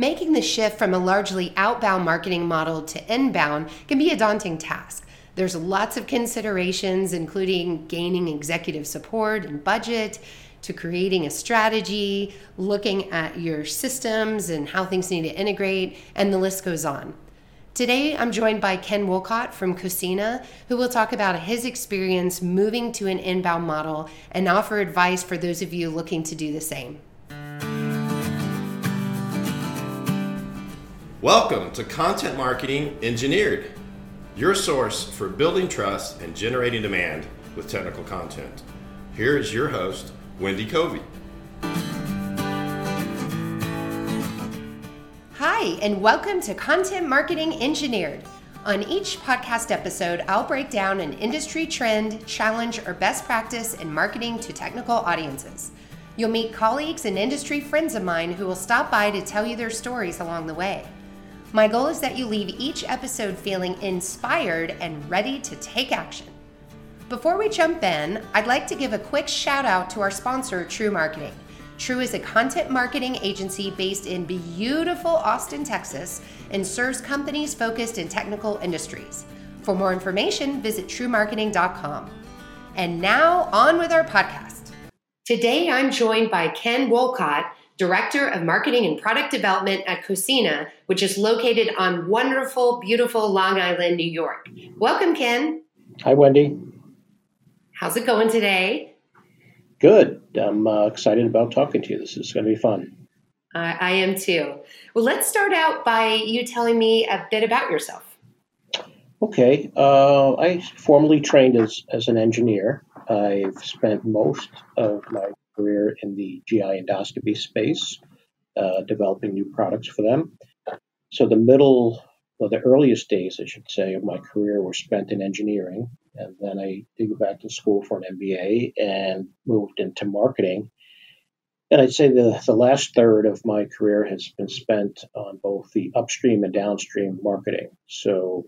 Making the shift from a largely outbound marketing model to inbound can be a daunting task. There's lots of considerations, including gaining executive support and budget, to creating a strategy, looking at your systems and how things need to integrate, and the list goes on. Today, I'm joined by Ken Wolcott from Qosina, who will talk about his experience moving to an inbound model and offer advice for those of you looking to do the same. Welcome to Content Marketing Engineered, your source for building trust and generating demand with technical content. Here is your host, Wendy Covey. Hi, and welcome to Content Marketing Engineered. On each podcast episode, I'll break down an industry trend, challenge, or best practice in marketing to technical audiences. You'll meet colleagues and industry friends of mine who will stop by to tell you their stories along the way. My goal is that you leave each episode feeling inspired and ready to take action. Before we jump in, I'd like to give a quick shout out to our sponsor, TREW Marketing. TREW is a content marketing agency based in beautiful Austin, Texas, and serves companies focused in technical industries. For more information, visit trewmarketing.com. And now, on with our podcast. Today, I'm joined by Ken Wolcott, Director of Marketing and Product Development at Qosina, which is located on wonderful, beautiful Long Island, New York. Welcome, Ken. Hi, Wendy. How's it going today? Good. I'm uh, excited about talking to you. This is going to be fun. Uh, I am too. Well, let's start out by you telling me a bit about yourself. Okay. Uh, I formally trained as, as an engineer. I've spent most of my career in the GI endoscopy space, uh, developing new products for them. So the middle, well, the earliest days, I should say, of my career were spent in engineering, and then I did go back to school for an MBA and moved into marketing. And I'd say the, the last third of my career has been spent on both the upstream and downstream marketing. So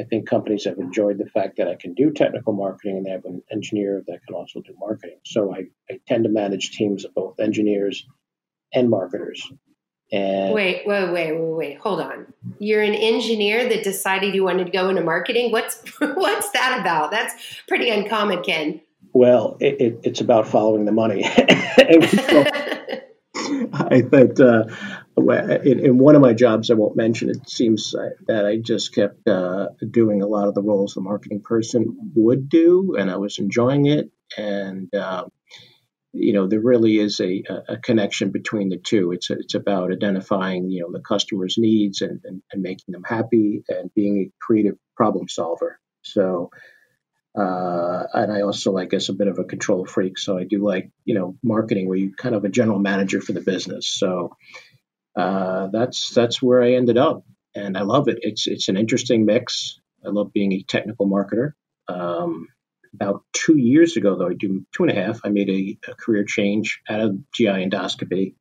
I think companies have enjoyed the fact that I can do technical marketing and they have an engineer that can also do marketing. So I, I tend to manage teams of both engineers and marketers. And wait, wait, wait, wait, wait. Hold on. You're an engineer that decided you wanted to go into marketing. What's what's that about? That's pretty uncommon, Ken. Well, it, it, it's about following the money. I think uh, in, in, one of my jobs, I won't mention, it seems that I just kept uh, doing a lot of the roles the marketing person would do, and I was enjoying it. And, uh, you know, there really is a, a connection between the two. It's, it's about identifying, you know, the customer's needs and, and, and making them happy and being a creative problem solver. So, uh, and I also, I guess, a bit of a control freak. So I do like, you know, marketing where you kind of a general manager for the business. So uh, that's that's where I ended up, and I love it. It's it's an interesting mix. I love being a technical marketer. Um, about two years ago, though, I do two and a half. I made a, a career change out of GI endoscopy,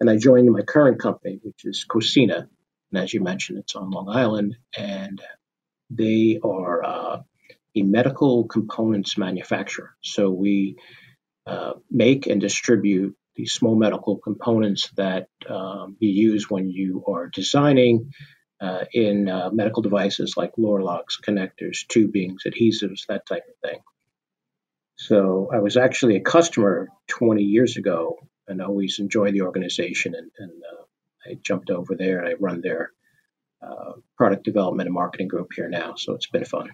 and I joined my current company, which is Qosina. And as you mentioned, it's on Long Island, and they are uh, a medical components manufacturer. So we uh, make and distribute these small medical components that um, you use when you are designing uh, in uh, medical devices like luer locks, connectors, tubings, adhesives, that type of thing. So I was actually a customer 20 years ago and always enjoyed the organization. And, and uh, I jumped over there and I run their uh, product development and marketing group here now. So it's been fun.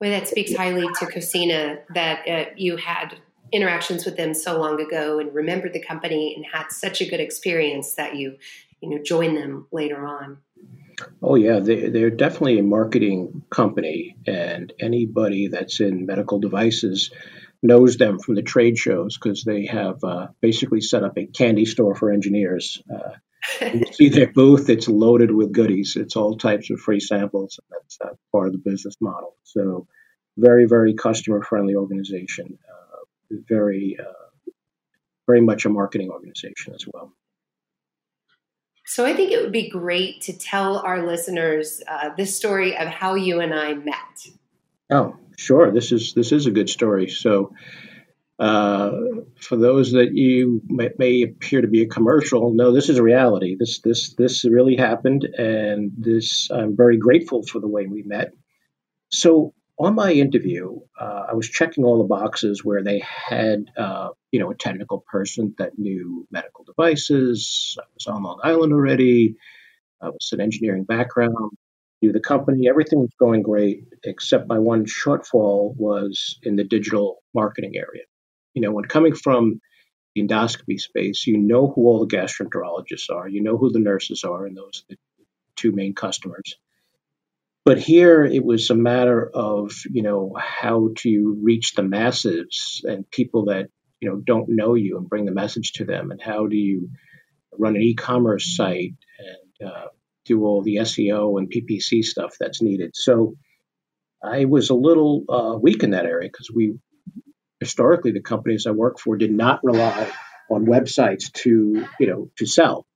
Well, that speaks highly to Qosina that uh, you had interactions with them so long ago and remembered the company and had such a good experience that you, you know, joined them later on. Oh yeah, they, they're definitely a marketing company, and anybody that's in medical devices knows them from the trade shows because they have uh, basically set up a candy store for engineers. Uh, you see their booth; it's loaded with goodies. It's all types of free samples. And that's uh, part of the business model. So, very, very customer friendly organization. Very, uh, very much a marketing organization as well. So I think it would be great to tell our listeners uh, this story of how you and I met. Oh, sure. This is this is a good story. So uh, for those that you may, may, appear to be a commercial, no, this is a reality. This this this really happened, and this I'm very grateful for the way we met. So on my interview, uh, I was checking all the boxes where they had, uh, you know, a technical person that knew medical devices. I was on Long Island already. I was an engineering background, knew the company. Everything was going great, except my one shortfall was in the digital marketing area. You know, when coming from the endoscopy space, you know who all the gastroenterologists are, you know who the nurses are, and those are the two main customers but here it was a matter of, you know, how to reach the masses and people that, you know, don't know you and bring the message to them. And how do you run an e-commerce site and uh, do all the SEO and PPC stuff that's needed. So I was a little uh, weak in that area because we historically the companies I work for did not rely on websites to you know to sell.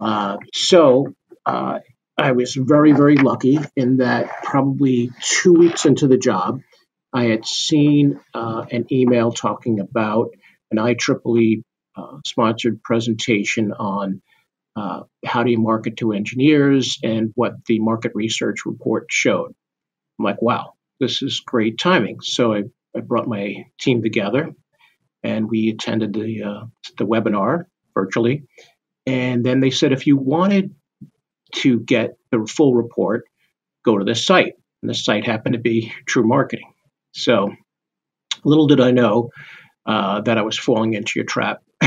Uh, so uh, I was very, very lucky in that probably two weeks into the job, I had seen uh, an email talking about an IEEE uh, sponsored presentation on uh, how do you market to engineers and what the market research report showed. I'm like, wow, this is great timing. So I, I brought my team together and we attended the, uh, the webinar virtually. And then they said if you wanted to get the full report, go to the site. And the site happened to be TREW Marketing. So little did I know uh, that I was falling into your trap.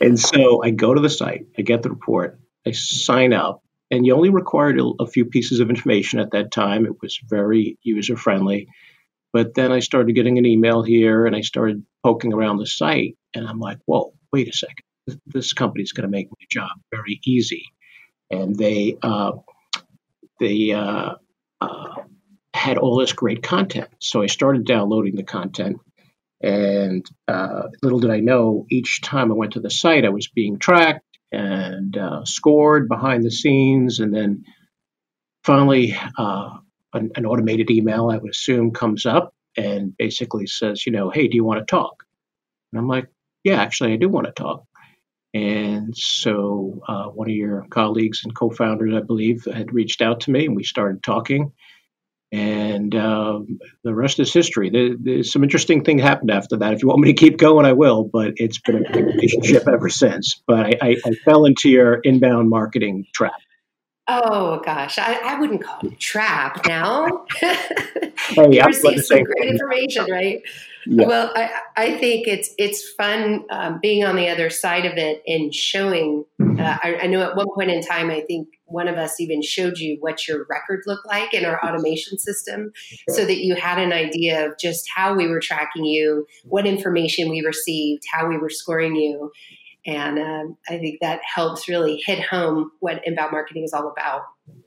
and so I go to the site, I get the report, I sign up, and you only required a, a few pieces of information at that time. It was very user friendly. But then I started getting an email here and I started poking around the site, and I'm like, whoa, wait a second this company is going to make my job very easy. And they uh, they uh, uh, had all this great content. So I started downloading the content. And uh, little did I know, each time I went to the site, I was being tracked and uh, scored behind the scenes. And then finally, uh, an, an automated email, I would assume, comes up and basically says, you know, hey, do you want to talk? And I'm like, yeah, actually, I do want to talk. And so uh, one of your colleagues and co founders, I believe, had reached out to me and we started talking. And um, the rest is history. There, there's some interesting thing happened after that. If you want me to keep going, I will, but it's been a relationship ever since. But I, I, I fell into your inbound marketing trap. Oh gosh, I, I wouldn't call it a trap now. hey, you received some great information, right? Yeah. Well, I, I think it's it's fun um, being on the other side of it and showing. Uh, I, I, know at one point in time, I think one of us even showed you what your record looked like in our automation system, so that you had an idea of just how we were tracking you, what information we received, how we were scoring you, and um, I think that helps really hit home what inbound marketing is all about.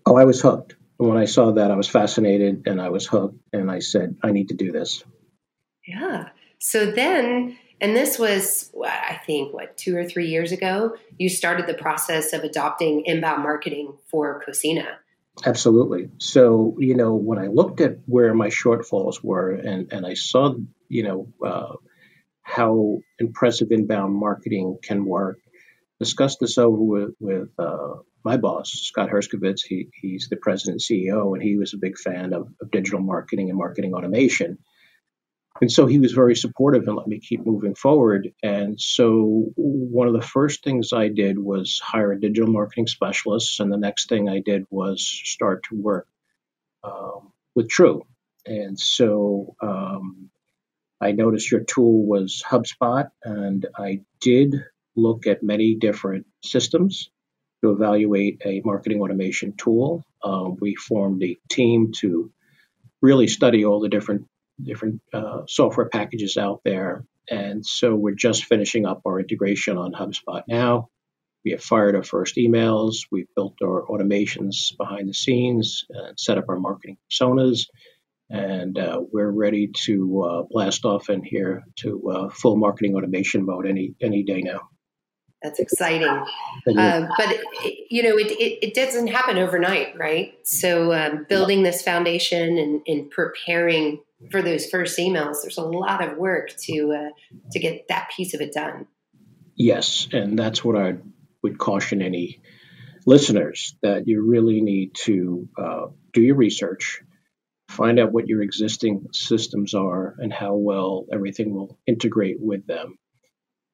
Oh, I was hooked. When I saw that, I was fascinated and I was hooked, and I said, I need to do this. Yeah. So then, and this was, I think, what, two or three years ago, you started the process of adopting inbound marketing for Qosina. Absolutely. So, you know, when I looked at where my shortfalls were and, and I saw, you know, uh, how impressive inbound marketing can work, discussed this over with, with uh, my boss, Scott Herskovitz. He, he's the president and CEO, and he was a big fan of, of digital marketing and marketing automation. And so he was very supportive and let me keep moving forward. And so one of the first things I did was hire a digital marketing specialist. And the next thing I did was start to work um, with TREW. And so um, I noticed your tool was HubSpot, and I did look at many different systems to evaluate a marketing automation tool. Uh, we formed a team to really study all the different different uh, software packages out there. And so we're just finishing up our integration on HubSpot now. We have fired our first emails. We've built our automations behind the scenes and set up our marketing personas. And uh, we're ready to uh, blast off in here to uh, full marketing automation mode any any day now. That's exciting. Uh, but, it, you know, it, it, it, doesn't happen overnight, right? So um, building this foundation and, and, preparing for those first emails, there's a lot of work to, uh, to get that piece of it done. Yes. And that's what I would caution any listeners that you really need to uh, do your research, find out what your existing systems are and how well everything will integrate with them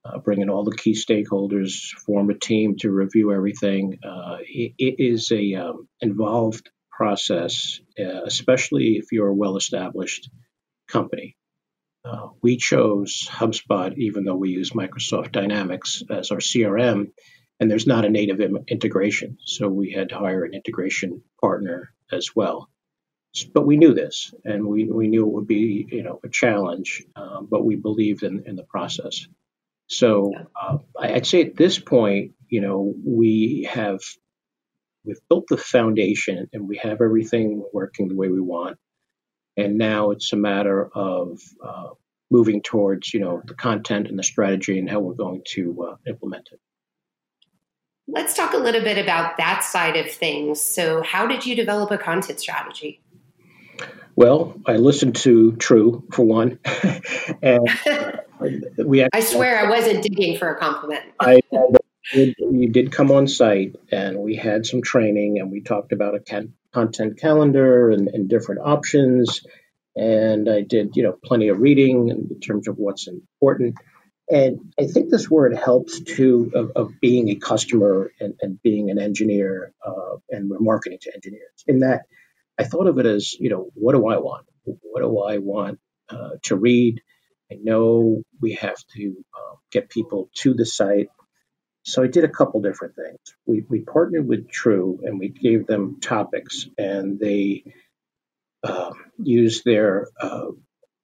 uh, bring in all the key stakeholders, form a team to review everything. Uh, it, it is a um, involved process, uh, especially if you're a well-established company. Uh, we chose HubSpot, even though we use Microsoft Dynamics as our CRM, and there's not a native Im- integration, so we had to hire an integration partner as well. But we knew this, and we, we knew it would be you know a challenge, um, but we believed in, in the process. So uh, I'd say at this point, you know, we have we've built the foundation and we have everything working the way we want, and now it's a matter of uh, moving towards you know the content and the strategy and how we're going to uh, implement it. Let's talk a little bit about that side of things. So, how did you develop a content strategy? Well, I listened to TREW for one, and we. Actually, I swear, I wasn't digging for a compliment. I we did come on site, and we had some training, and we talked about a can, content calendar and, and, different options, and I did, you know, plenty of reading in terms of what's important. And I think this word helps too of, of being a customer and, and being an engineer, uh, and we're marketing to engineers in that I thought of it as, you know, what do I want? What do I want uh, to read? I know we have to uh, get people to the site. So I did a couple different things. We, we partnered with TREW and we gave them topics, and they uh, used their, uh,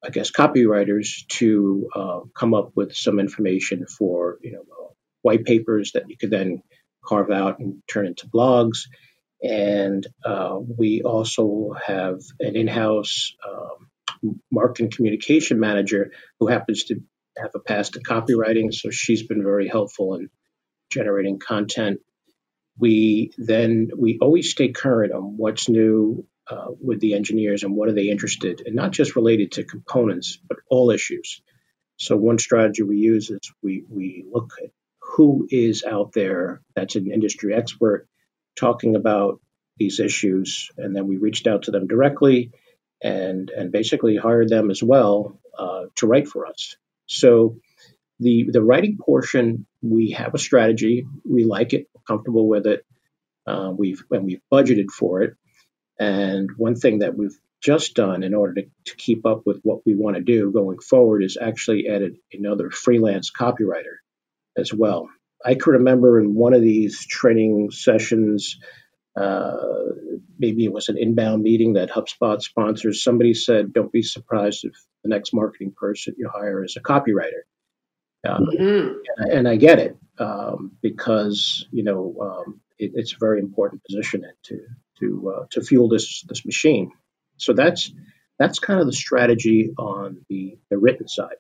I guess, copywriters to uh, come up with some information for, you know, white papers that you could then carve out and turn into blogs and uh, we also have an in house um, marketing communication manager who happens to have a past in copywriting. So she's been very helpful in generating content. We then, we always stay current on what's new uh, with the engineers and what are they interested in, not just related to components, but all issues. So one strategy we use is we, we look at who is out there that's an industry expert talking about these issues, and then we reached out to them directly and and basically hired them as well uh, to write for us. So the the writing portion, we have a strategy. We like it, comfortable with it. Uh, we've and we've budgeted for it. And one thing that we've just done in order to, to keep up with what we want to do going forward is actually added another freelance copywriter as well. I can remember in one of these training sessions, uh, maybe it was an inbound meeting that HubSpot sponsors. Somebody said, "Don't be surprised if the next marketing person you hire is a copywriter." Uh, mm-hmm. and, and, I get it um, because you know um, it, it's a very important position to to uh, to fuel this this machine. So that's that's kind of the strategy on the, the written side.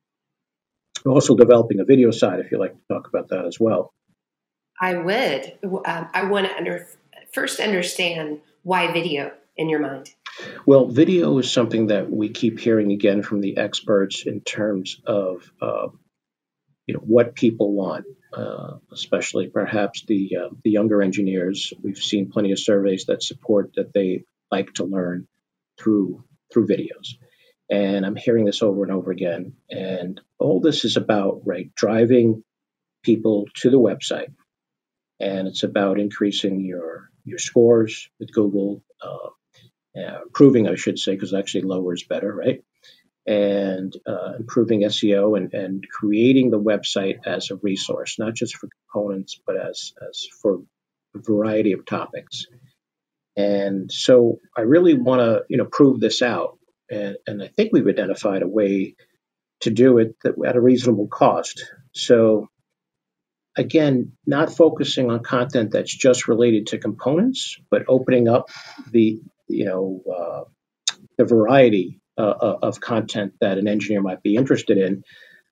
We're also developing a video side, if you'd like to talk about that as well. I would. Um, I want to under, first understand why video in your mind. Well, video is something that we keep hearing again from the experts in terms of uh, you know what people want, uh, especially perhaps the uh, the younger engineers. We've seen plenty of surveys that support that they like to learn through through videos. And I'm hearing this over and over again. And all this is about, right, driving people to the website. And it's about increasing your, your scores with Google, uh, uh, improving, I should say, because actually lower is better, right? And uh, improving SEO and, and creating the website as a resource, not just for components, but as, as for a variety of topics. And so I really want to, you know, prove this out and, and I think we've identified a way to do it at a reasonable cost. So, again, not focusing on content that's just related to components, but opening up the, you know, uh, the variety uh, uh of content that an engineer might be interested in.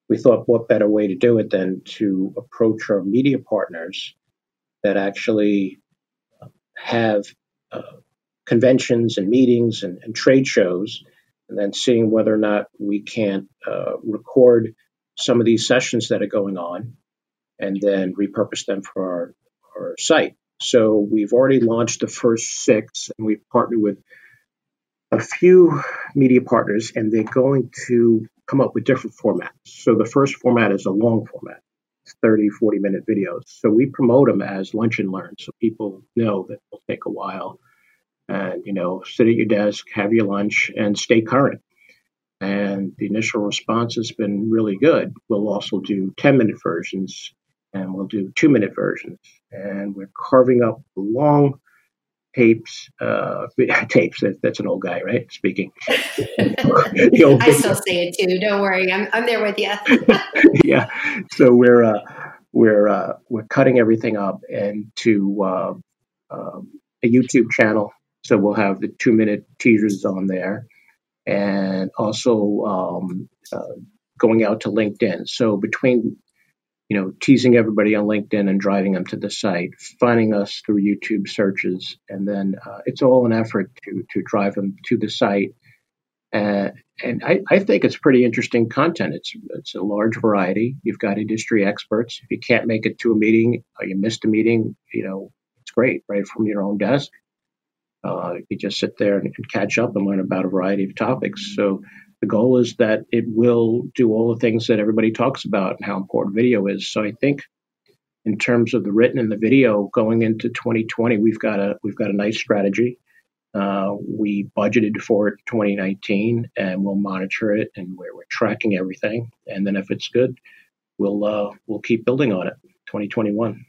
we thought what better way to do it than to approach our media partners that actually have uh, conventions and meetings and, and, trade shows, and then seeing whether or not we can uh, record some of these sessions that are going on and then repurpose them for our, our site. So we've already launched the first six, and we've partnered with a few media partners, and they're going to come up with different formats. So the first format is a long format, 30, 40 minute videos. So we promote them as lunch and learn so people know that it'll take a while. And, you know, sit at your desk, have your lunch, and stay current. And the initial response has been really good. We'll also do 10 minute versions and we'll do two minute versions. And we're carving up long tapes, uh, tapes. That, that's an old guy, right? Speaking. I still say it too. Don't worry, I'm I'm there with you. yeah. So we're uh, we're uh, we're cutting everything up into uh, um, a YouTube channel. So we'll have the two minute teasers on there, and also um, uh, going out to LinkedIn. So between you know, teasing everybody on LinkedIn and driving them to the site, finding us through YouTube searches, and then uh, it's all an effort to to drive them to the site. Uh, and I, I, think it's pretty interesting content. It's it's a large variety. You've got industry experts. If you can't make it to a meeting or you missed a meeting, you know, it's great right from your own desk. Uh, you just sit there and, and catch up and learn about a variety of topics. So the goal is that it will do all the things that everybody talks about and how important video is. So I think in terms of the written and the video going into 2020, we've got a we've got a nice strategy. Uh, we budgeted for it 2019, and we'll monitor it, and we're, we're tracking everything. And then if it's good, we'll uh, we'll keep building on it. 2021.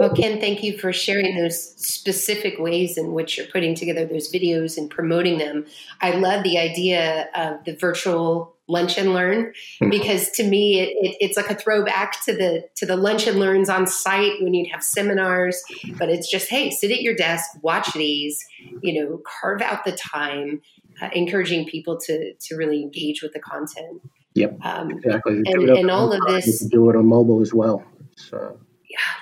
Well, Ken, thank you for sharing those specific ways in which you're putting together those videos and promoting them. I love the idea of the virtual lunch and learn hmm. because to me it, it, it's like a throwback to the to the lunch and learns on site when you'd have seminars but it's just hey sit at your desk watch these you know carve out the time uh, encouraging people to to really engage with the content yep um, exactly and, and all of this do it on mobile as well so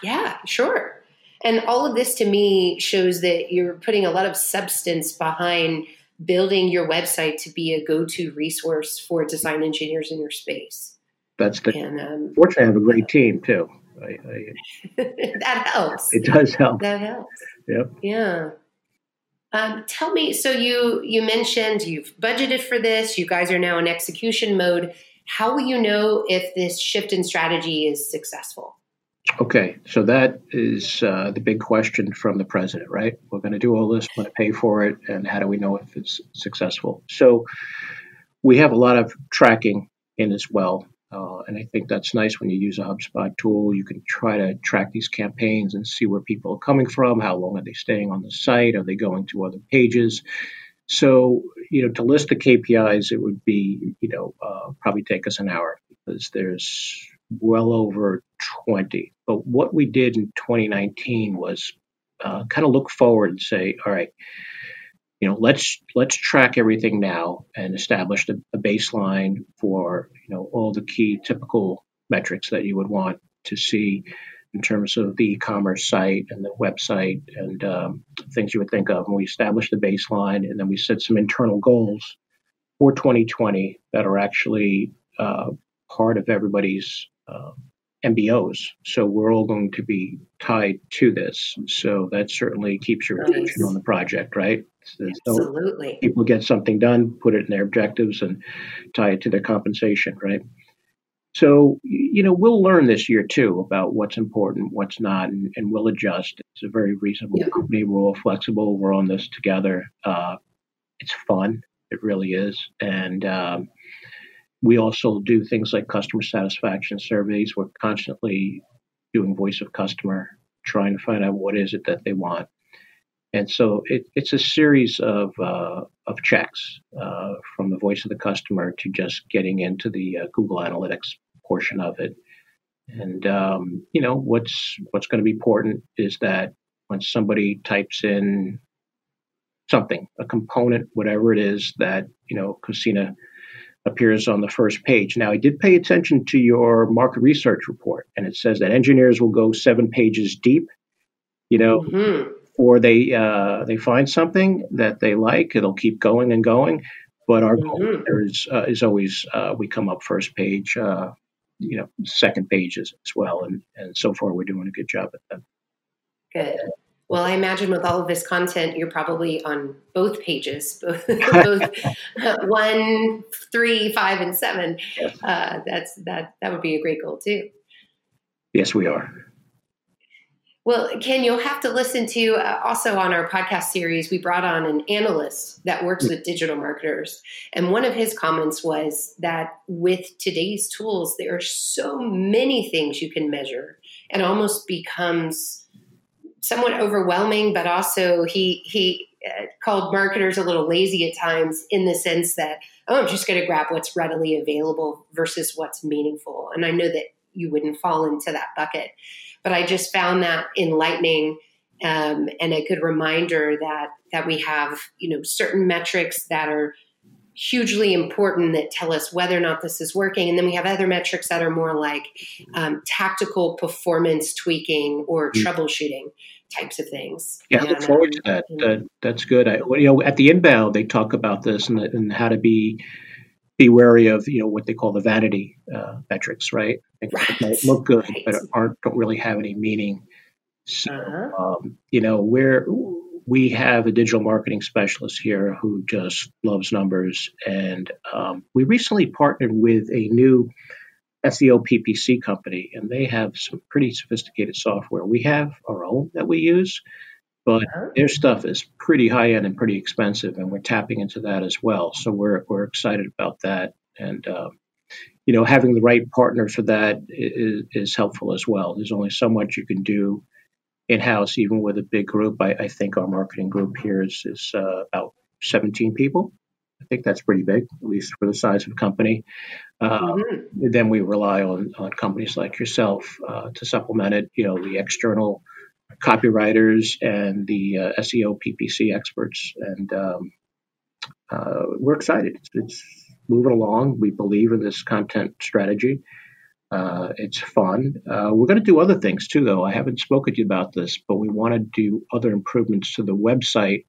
yeah, sure. And all of this to me shows that you're putting a lot of substance behind building your website to be a go-to resource for design engineers in your space. That's the. And, um, fortunately, I have a great team too. I, I, that helps. It does help. That helps. Yep. Yeah. Um, tell me. So you you mentioned you've budgeted for this. You guys are now in execution mode. How will you know if this shift in strategy is successful? Okay, so that is uh, the big question from the president, right? We're going to do all this, we're going to pay for it, and how do we know if it's successful? So we have a lot of tracking in as well. Uh, and I think that's nice when you use a HubSpot tool. You can try to track these campaigns and see where people are coming from. How long are they staying on the site? Are they going to other pages? So, you know, to list the KPIs, it would be, you know, uh, probably take us an hour because there's well over 20. But what we did in 2019 was uh, kind of look forward and say, all right, you know, let's let's track everything now and establish a, a baseline for you know all the key typical metrics that you would want to see in terms of the e-commerce site and the website and um, things you would think of. And we established the baseline, and then we set some internal goals for 2020 that are actually uh, part of everybody's MBOs. So we're all going to be tied to this. So that certainly keeps your nice. attention on the project, right? Absolutely. So people get something done, put it in their objectives, and tie it to their compensation, right? So, you know, we'll learn this year too about what's important, what's not, and, and we'll adjust. It's a very reasonable yeah. company. We're all flexible. We're on this together. Uh, it's fun. It really is. And, um, we also do things like customer satisfaction surveys. We're constantly doing voice of customer, trying to find out what is it that they want. And so it, it's a series of, uh, of checks uh, from the voice of the customer to just getting into the uh, Google Analytics portion of it. And um, you know what's what's going to be important is that when somebody types in something, a component, whatever it is that you know Qosina appears on the first page. Now, I did pay attention to your market research report, and it says that engineers will go seven pages deep. You know, mm-hmm. or they uh, they find something that they like, it'll keep going and going. But our goal mm-hmm. is uh, is always uh, we come up first page, uh, you know, second pages as well, and and so far we're doing a good job at that. Good. Well, I imagine with all of this content, you're probably on both pages, both, both one, three, five, and seven. Uh, that's that. That would be a great goal too. Yes, we are. Well, Ken, you'll have to listen to uh, also on our podcast series. We brought on an analyst that works with digital marketers, and one of his comments was that with today's tools, there are so many things you can measure, and almost becomes somewhat overwhelming, but also he he uh, called marketers a little lazy at times in the sense that oh, I'm just going to grab what's readily available versus what's meaningful. And I know that you wouldn't fall into that bucket, but I just found that enlightening um, and a good reminder that that we have you know certain metrics that are hugely important that tell us whether or not this is working. And then we have other metrics that are more like um, tactical performance tweaking or mm-hmm. troubleshooting types of things. Yeah, I look forward to that. Uh, that's good. I, you know, at the inbound, they talk about this and, and how to be be wary of you know what they call the vanity uh, metrics, right? right. look good, right. but aren't don't really have any meaning. So, uh-huh. um, you know, where we have a digital marketing specialist here who just loves numbers. And um, we recently partnered with a new SEO PPC company, and they have some pretty sophisticated software. We have our own that we use, but uh-huh. their stuff is pretty high end and pretty expensive, and we're tapping into that as well. So we're we're excited about that, and um, you know, having the right partner for that is, is helpful as well. There's only so much you can do in house, even with a big group. I, I, think our marketing group here is, is uh, about 17 people. I think that's pretty big, at least for the size of a company. Uh, mm-hmm. Then we rely on, on companies like yourself uh, to supplement it. You know, the external copywriters and the uh, SEO PPC experts, and um, uh, we're excited. It's, it's moving along. We believe in this content strategy. Uh, it's fun. Uh, we're going to do other things too, though. I haven't spoken to you about this, but we want to do other improvements to the website.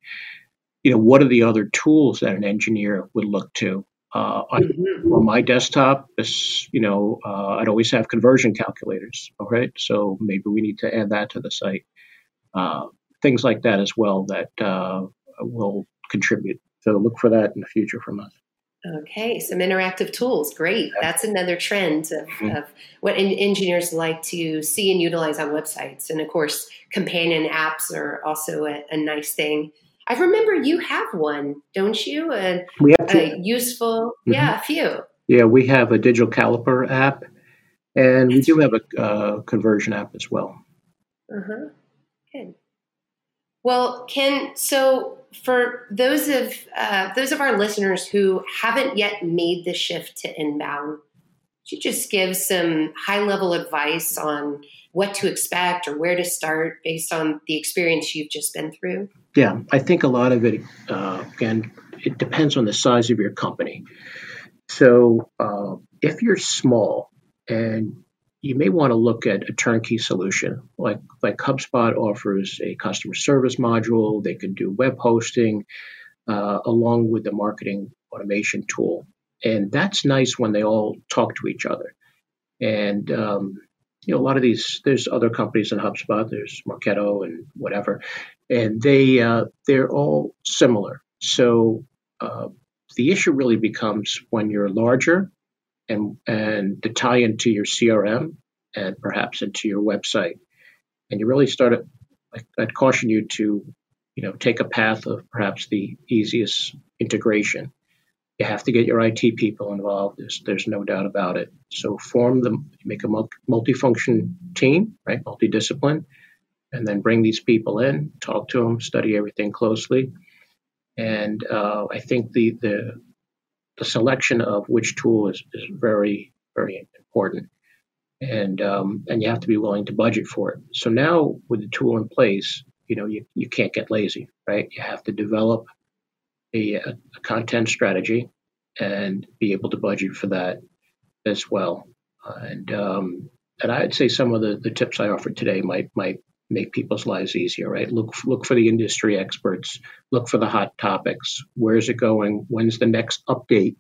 You know, what are the other tools that an engineer would look to? Uh, on, mm-hmm. on, my desktop, this, you know, uh, I'd always have conversion calculators. All right, so maybe we need to add that to the site. Uh, things like that as well that uh, will contribute. So look for that in the future from us. Okay, some interactive tools. Great. That's another trend of, mm-hmm. of what engineers like to see and utilize on websites. And of course, companion apps are also a, a nice thing. I remember you have one, don't you? A, we have a useful, mm-hmm. yeah, a few. Yeah, we have a digital caliper app, and we do have a uh, conversion app as well. Uh huh. Good. Well, Ken, so for those of uh, those of our listeners who haven't yet made the shift to inbound, you just give some high level advice on what to expect or where to start based on the experience you've just been through? Yeah, I think a lot of it, uh, again, it depends on the size of your company. So uh, if you're small and you may want to look at a turnkey solution like like HubSpot offers a customer service module. They can do web hosting uh, along with the marketing automation tool, and that's nice when they all talk to each other. And um, you know, a lot of these there's other companies in HubSpot. There's Marketo and whatever, and they uh, they're all similar. So uh, the issue really becomes when you're larger and and to tie into your CRM and perhaps into your website. And you really start it. I'd caution you to, you know, take a path of perhaps the easiest integration. You have to get your IT people involved. There's, there's no doubt about it. So form them, make a multifunction team, right, multidiscipline, and then bring these people in, talk to them, study everything closely. And uh, I think the, the the selection of which tool is, is very, very important. And, um, and you have to be willing to budget for it. So now with the tool in place, you know, you, you can't get lazy, right? You have to develop a, a content strategy and be able to budget for that as well. And um, and I'd say some of the, the tips I offered today might might make people's lives easier, right? Look look for the industry experts, look for the hot topics. Where's it going? When's the next update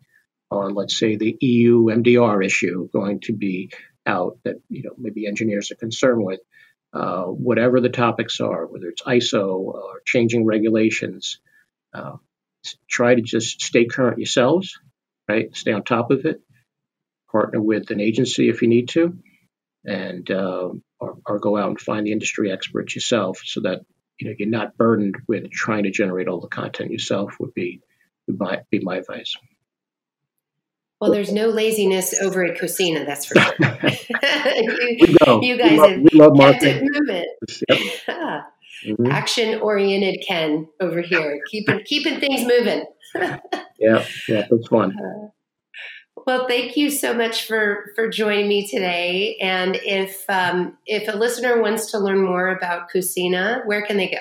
on, let's say, the EU MDR issue going to be out that you know maybe engineers are concerned with? Uh, whatever the topics are, whether it's ISO or changing regulations, uh, try to just stay current yourselves, right? Stay on top of it. Partner with an agency if you need to, and uh, or, or go out and find the industry experts yourself, so that you know you're not burdened with trying to generate all the content yourself. Would be would my, be my advice. Well, there's no laziness over at Qosina, that's for sure. you, you, guys we love, have we love marketing. it moving. Mhm. Action oriented Ken over here, keeping keeping things moving. Yeah, yeah, that's fun. Well, thank you so much for for joining me today. And if um, if a listener wants to learn more about Qosina, where can they go?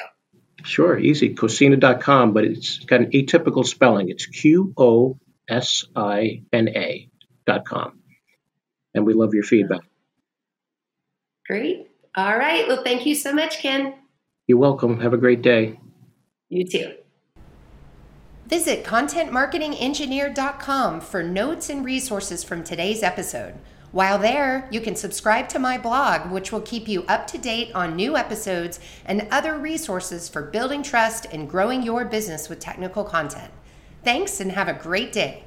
Sure, easy. Qosina.com, but it's got an atypical spelling. It's Q O S I N A dot com. And we love your feedback. Great. All right. Well, thank you so much, Ken. You're welcome. Have a great day. You too. Visit contentmarketingengineer.com for notes and resources from today's episode. While there, you can subscribe to my blog, which will keep you up to date on new episodes and other resources for building trust and growing your business with technical content. Thanks and have a great day.